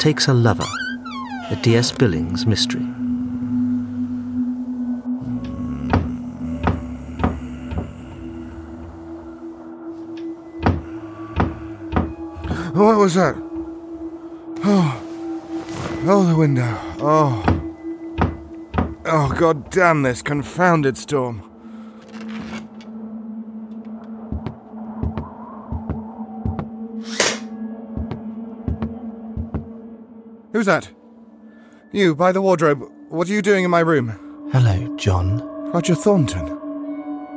takes a lover, a D.S. Billings mystery. What was that? Oh. Oh, the window. Oh. Oh, god damn this confounded storm. Who's that? You, by the wardrobe. What are you doing in my room? Hello, John. Roger Thornton.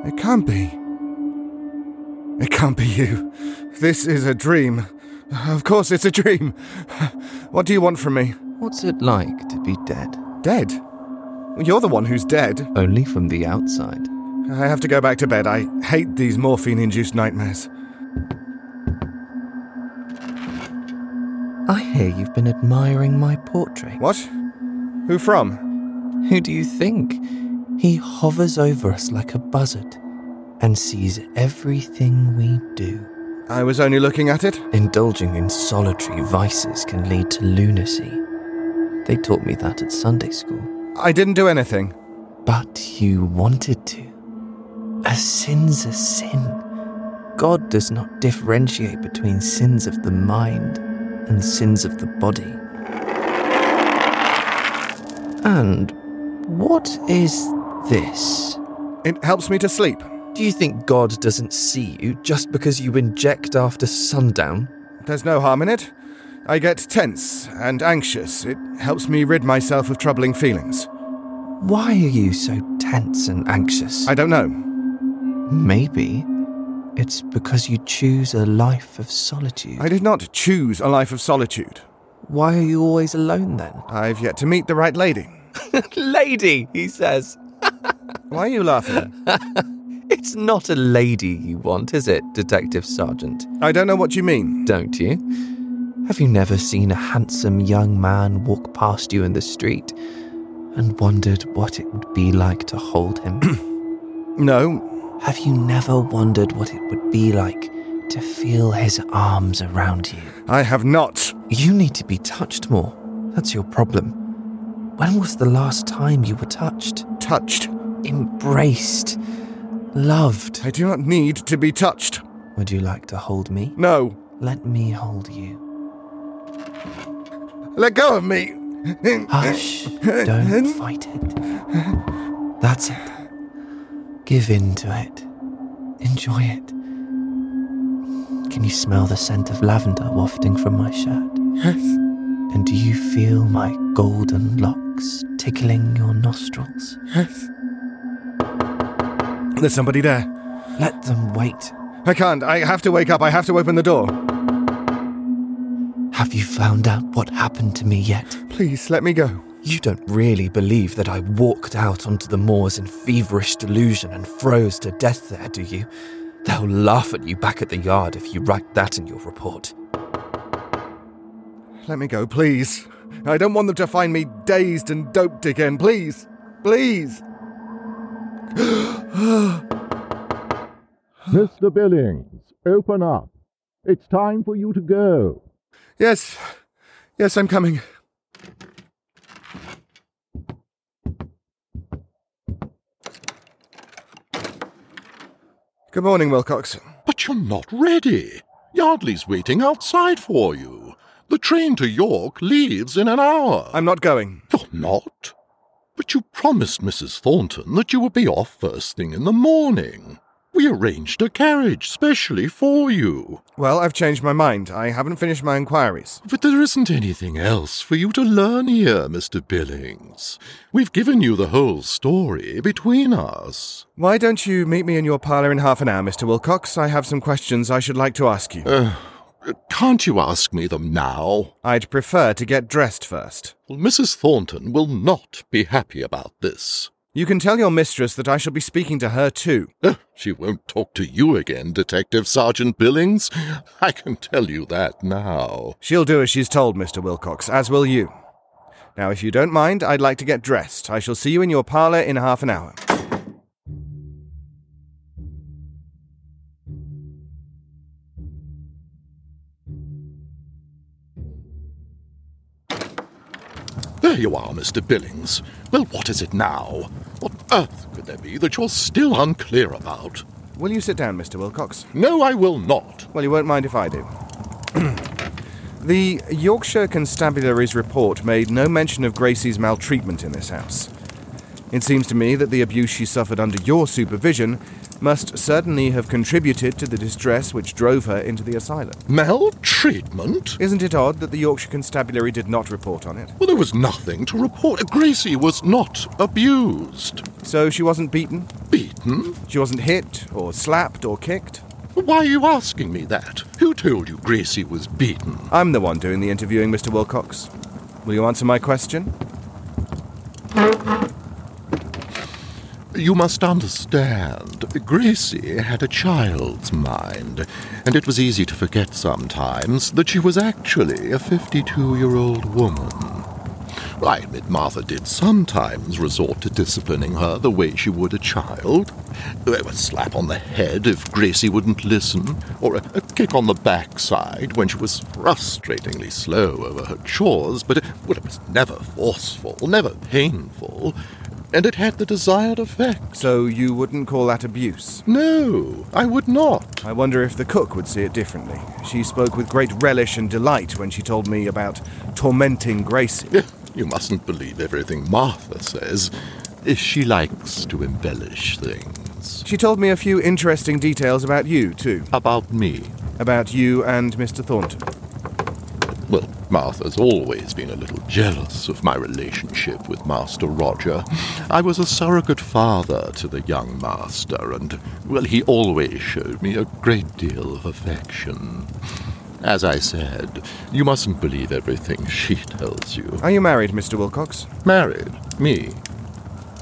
It can't be. It can't be you. This is a dream. Of course, it's a dream. What do you want from me? What's it like to be dead? Dead? You're the one who's dead. Only from the outside. I have to go back to bed. I hate these morphine induced nightmares. I hear you've been admiring my portrait. What? Who from? Who do you think? He hovers over us like a buzzard and sees everything we do. I was only looking at it. Indulging in solitary vices can lead to lunacy. They taught me that at Sunday school. I didn't do anything. But you wanted to. A sin's a sin. God does not differentiate between sins of the mind and sins of the body. And what is this? It helps me to sleep. Do you think God doesn't see you just because you inject after sundown? There's no harm in it. I get tense and anxious. It helps me rid myself of troubling feelings. Why are you so tense and anxious? I don't know. Maybe it's because you choose a life of solitude. I did not choose a life of solitude. Why are you always alone then? I've yet to meet the right lady. lady, he says. Why are you laughing? It's not a lady you want, is it, Detective Sergeant? I don't know what you mean. Don't you? Have you never seen a handsome young man walk past you in the street and wondered what it would be like to hold him? No. Have you never wondered what it would be like to feel his arms around you? I have not. You need to be touched more. That's your problem. When was the last time you were touched? Touched. Embraced? Loved? I do not need to be touched. Would you like to hold me? No. Let me hold you. Let go of me. Hush. Don't fight it. That's it. Give in to it. Enjoy it. Can you smell the scent of lavender wafting from my shirt? Yes. And do you feel my golden locks tickling your nostrils? Yes. There's somebody there. Let them wait. I can't. I have to wake up. I have to open the door. Have you found out what happened to me yet? Please, let me go. You don't really believe that I walked out onto the moors in feverish delusion and froze to death there, do you? They'll laugh at you back at the yard if you write that in your report. Let me go, please. I don't want them to find me dazed and doped again. Please. Please. Mr. Billings, open up. It's time for you to go. Yes. Yes, I'm coming. Good morning, Wilcox. But you're not ready. Yardley's waiting outside for you. The train to York leaves in an hour. I'm not going. You're not? But you promised Mrs. Thornton that you would be off first thing in the morning. We arranged a carriage specially for you. Well, I've changed my mind. I haven't finished my inquiries. But there isn't anything else for you to learn here, Mr. Billings. We've given you the whole story between us. Why don't you meet me in your parlour in half an hour, Mr. Wilcox? I have some questions I should like to ask you. Uh, can't you ask me them now? I'd prefer to get dressed first. Well, Mrs. Thornton will not be happy about this. You can tell your mistress that I shall be speaking to her too. She won't talk to you again, Detective Sergeant Billings. I can tell you that now. She'll do as she's told, Mr. Wilcox, as will you. Now, if you don't mind, I'd like to get dressed. I shall see you in your parlour in half an hour. There you are, Mr. Billings. Well, what is it now? What earth could there be that you're still unclear about? Will you sit down, Mr. Wilcox? No, I will not. Well, you won't mind if I do. the Yorkshire Constabulary's report made no mention of Gracie's maltreatment in this house. It seems to me that the abuse she suffered under your supervision must certainly have contributed to the distress which drove her into the asylum. Maltreatment? Isn't it odd that the Yorkshire Constabulary did not report on it? Well, there was nothing to report. Gracie was not abused. So she wasn't beaten? Beaten? She wasn't hit, or slapped, or kicked? Why are you asking me that? Who told you Gracie was beaten? I'm the one doing the interviewing, Mr. Wilcox. Will you answer my question? You must understand, Gracie had a child's mind, and it was easy to forget sometimes that she was actually a 52 year old woman. I admit Martha did sometimes resort to disciplining her the way she would a child. A slap on the head if Gracie wouldn't listen, or a, a kick on the backside when she was frustratingly slow over her chores, but it, well, it was never forceful, never painful and it had the desired effect. So you wouldn't call that abuse? No, I would not. I wonder if the cook would see it differently. She spoke with great relish and delight when she told me about tormenting Gracie. You mustn't believe everything Martha says. She likes to embellish things. She told me a few interesting details about you, too. About me? About you and Mr. Thornton. Martha's always been a little jealous of my relationship with Master Roger. I was a surrogate father to the young master, and, well, he always showed me a great deal of affection. As I said, you mustn't believe everything she tells you. Are you married, Mr. Wilcox? Married? Me?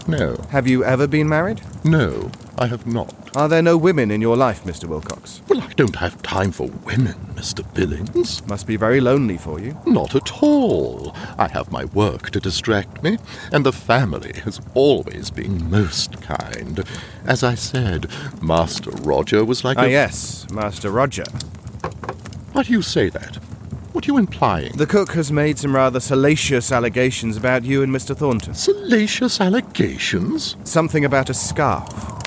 No. Have you ever been married? No, I have not. Are there no women in your life, Mr. Wilcox? Well, I don't have time for women, Mr. Billings. Must be very lonely for you. Not at all. I have my work to distract me, and the family has always been most kind. As I said, Master Roger was like ah, a. yes, Master Roger. Why do you say that? What are you implying? The cook has made some rather salacious allegations about you and Mr. Thornton. Salacious allegations? Something about a scarf.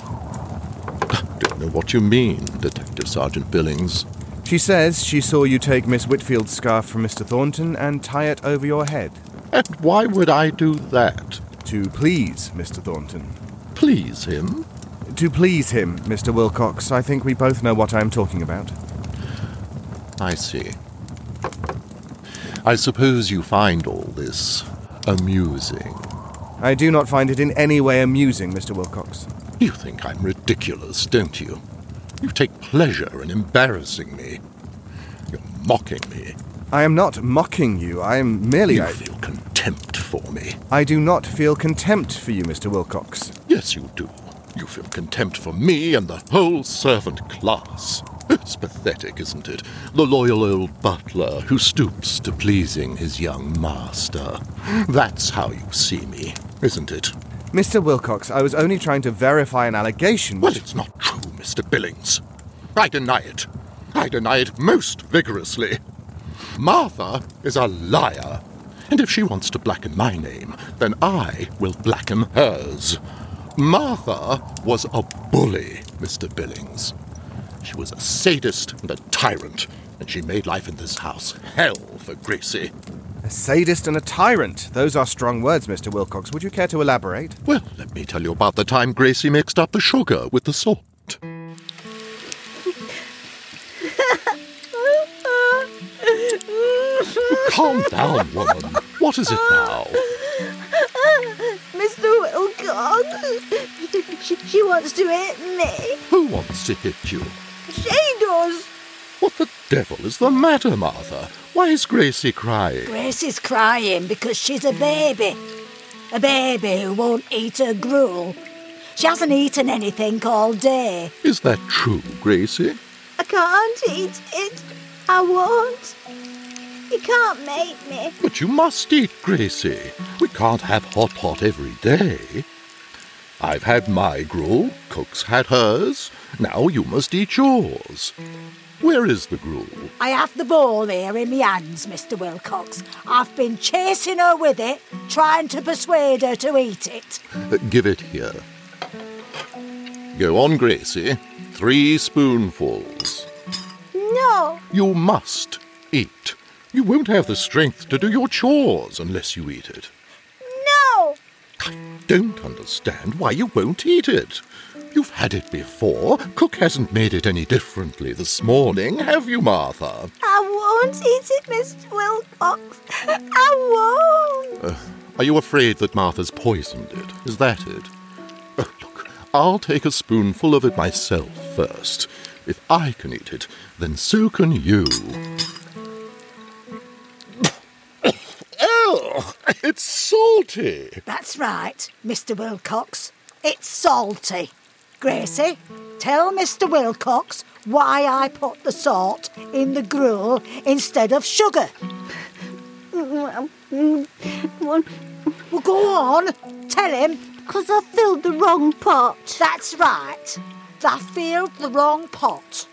What you mean, Detective Sergeant Billings. She says she saw you take Miss Whitfield's scarf from Mr. Thornton and tie it over your head. And why would I do that? To please Mr. Thornton. Please him? To please him, Mr. Wilcox. I think we both know what I am talking about. I see. I suppose you find all this amusing. I do not find it in any way amusing, Mr. Wilcox. You think I'm ridiculous, don't you? You take pleasure in embarrassing me. You're mocking me. I am not mocking you. I am merely. You I, feel contempt for me. I do not feel contempt for you, Mr. Wilcox. Yes, you do. You feel contempt for me and the whole servant class. It's pathetic, isn't it? The loyal old butler who stoops to pleasing his young master. That's how you see me, isn't it? Mr. Wilcox, I was only trying to verify an allegation. Well, it's not true, Mr. Billings. I deny it. I deny it most vigorously. Martha is a liar. And if she wants to blacken my name, then I will blacken hers. Martha was a bully, Mr. Billings. She was a sadist and a tyrant, and she made life in this house hell for Gracie. A sadist and a tyrant. Those are strong words, Mr. Wilcox. Would you care to elaborate? Well, let me tell you about the time Gracie mixed up the sugar with the salt. Calm down, woman. What is it now? Mr. Wilcox, she, she wants to hit me. Who wants to hit you? She does. What the devil is the matter, Martha? Why is Gracie crying? Gracie's crying because she's a baby. A baby who won't eat her gruel. She hasn't eaten anything all day. Is that true, Gracie? I can't eat it. I won't. You can't make me. But you must eat, Gracie. We can't have hot pot every day. I've had my gruel, cook's had hers. Now you must eat yours. Where is the gruel? I have the ball here in my hands, Mr. Wilcox. I've been chasing her with it, trying to persuade her to eat it. Uh, give it here. Go on, Gracie. Three spoonfuls. No. You must eat. You won't have the strength to do your chores unless you eat it. No. I don't understand why you won't eat it. You've had it before. Cook hasn't made it any differently this morning, have you, Martha? I won't eat it, Mr. Wilcox. I won't. Uh, are you afraid that Martha's poisoned it? Is that it? Uh, look, I'll take a spoonful of it myself first. If I can eat it, then so can you. oh, it's salty. That's right, Mr. Wilcox. It's salty. Gracie, tell Mr. Wilcox why I put the salt in the gruel instead of sugar. Well, Well, go on, tell him. because I filled the wrong pot. That's right. I filled the wrong pot.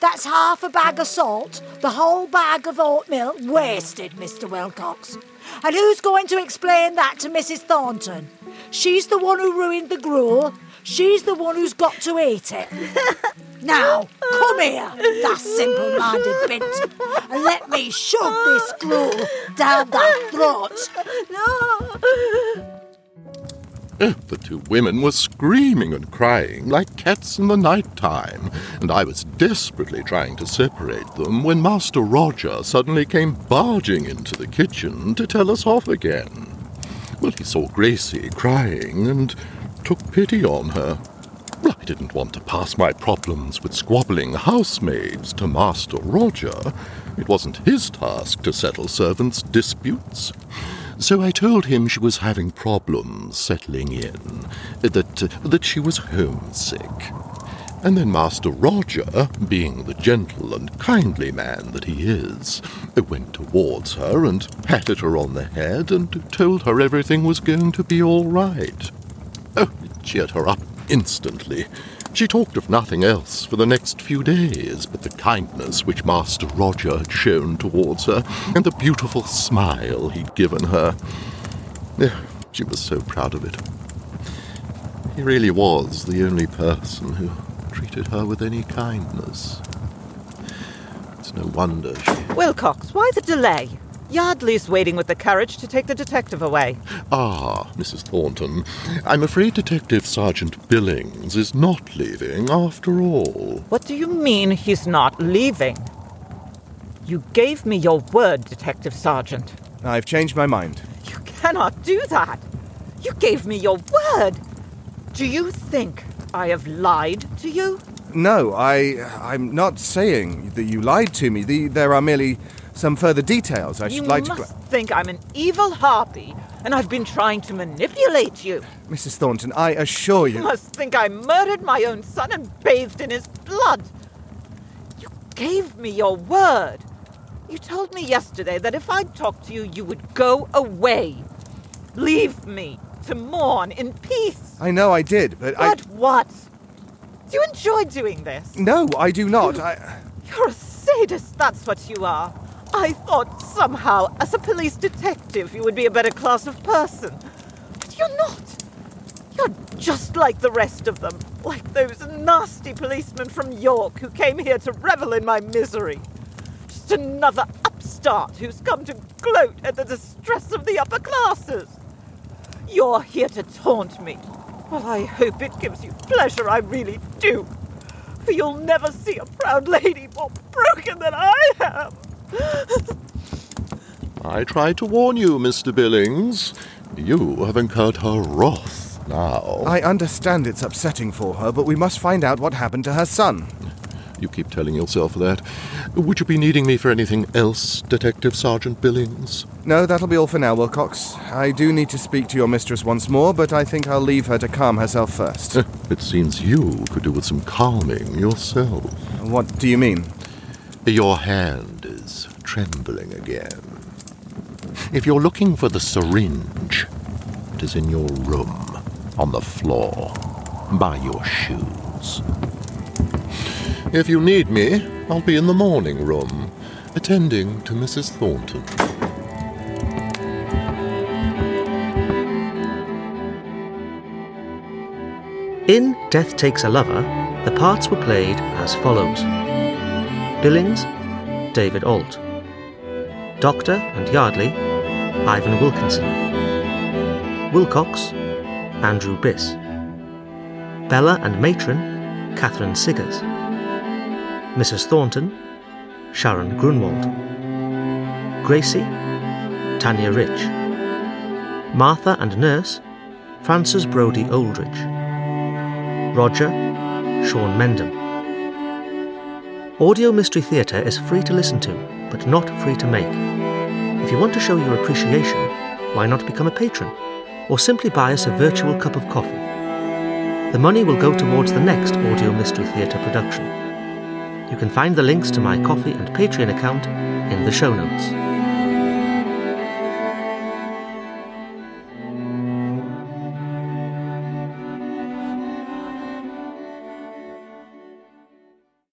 That's half a bag of salt, the whole bag of oatmeal wasted, Mr. Wilcox. And who's going to explain that to Mrs. Thornton? She's the one who ruined the gruel. She's the one who's got to eat it. now, come here, that simple minded bint, and let me shove this gruel down that throat. No. The two women were screaming and crying like cats in the night time, and I was desperately trying to separate them when Master Roger suddenly came barging into the kitchen to tell us off again. Well, he saw Gracie crying and took pity on her. I didn't want to pass my problems with squabbling housemaids to Master Roger. It wasn't his task to settle servants' disputes. So I told him she was having problems settling in, that, that she was homesick. And then Master Roger, being the gentle and kindly man that he is, went towards her and patted her on the head and told her everything was going to be all right. Oh, it cheered her up instantly. She talked of nothing else for the next few days but the kindness which Master Roger had shown towards her and the beautiful smile he'd given her. She was so proud of it. He really was the only person who treated her with any kindness. It's no wonder she. Wilcox, why the delay? Yardley's waiting with the carriage to take the detective away. Ah, Mrs. Thornton, I'm afraid Detective Sergeant Billings is not leaving after all. What do you mean he's not leaving? You gave me your word, Detective Sergeant. I've changed my mind. You cannot do that. You gave me your word. Do you think I have lied to you? No, I. I'm not saying that you lied to me. The, there are merely some further details I you should like must to. think I'm an evil harpy, and I've been trying to manipulate you. Mrs. Thornton, I assure You you. must think I murdered my own son and bathed in his blood. You gave me your word. You told me yesterday that if I talked to you, you would go away. Leave me to mourn in peace. I know I did, but I. But what? Do you enjoy doing this? No, I do not. I. You're a sadist, that's what you are. I thought somehow, as a police detective, you would be a better class of person. But you're not. You're just like the rest of them, like those nasty policemen from York who came here to revel in my misery. Just another upstart who's come to gloat at the distress of the upper classes. You're here to taunt me. Well, I hope it gives you pleasure, I really do. For you'll never see a proud lady more broken than I am. I tried to warn you, Mr. Billings. You have incurred her wrath now. I understand it's upsetting for her, but we must find out what happened to her son. You keep telling yourself that. Would you be needing me for anything else, Detective Sergeant Billings? No, that'll be all for now, Wilcox. I do need to speak to your mistress once more, but I think I'll leave her to calm herself first. It seems you could do with some calming yourself. what do you mean? Your hand trembling again. If you're looking for the syringe, it is in your room, on the floor by your shoes. If you need me, I'll be in the morning room, attending to Mrs. Thornton. In Death Takes a Lover, the parts were played as follows Billings, David Alt. Doctor and Yardley, Ivan Wilkinson. Wilcox, Andrew Biss. Bella and Matron, Catherine Siggers. Mrs. Thornton, Sharon Grunwald. Gracie, Tanya Rich. Martha and Nurse, Frances Brodie Oldridge. Roger, Sean Mendham. Audio Mystery Theatre is free to listen to, but not free to make. If you want to show your appreciation, why not become a patron? Or simply buy us a virtual cup of coffee. The money will go towards the next Audio Mystery Theatre production. You can find the links to my Ko-fi and Patreon account in the show notes.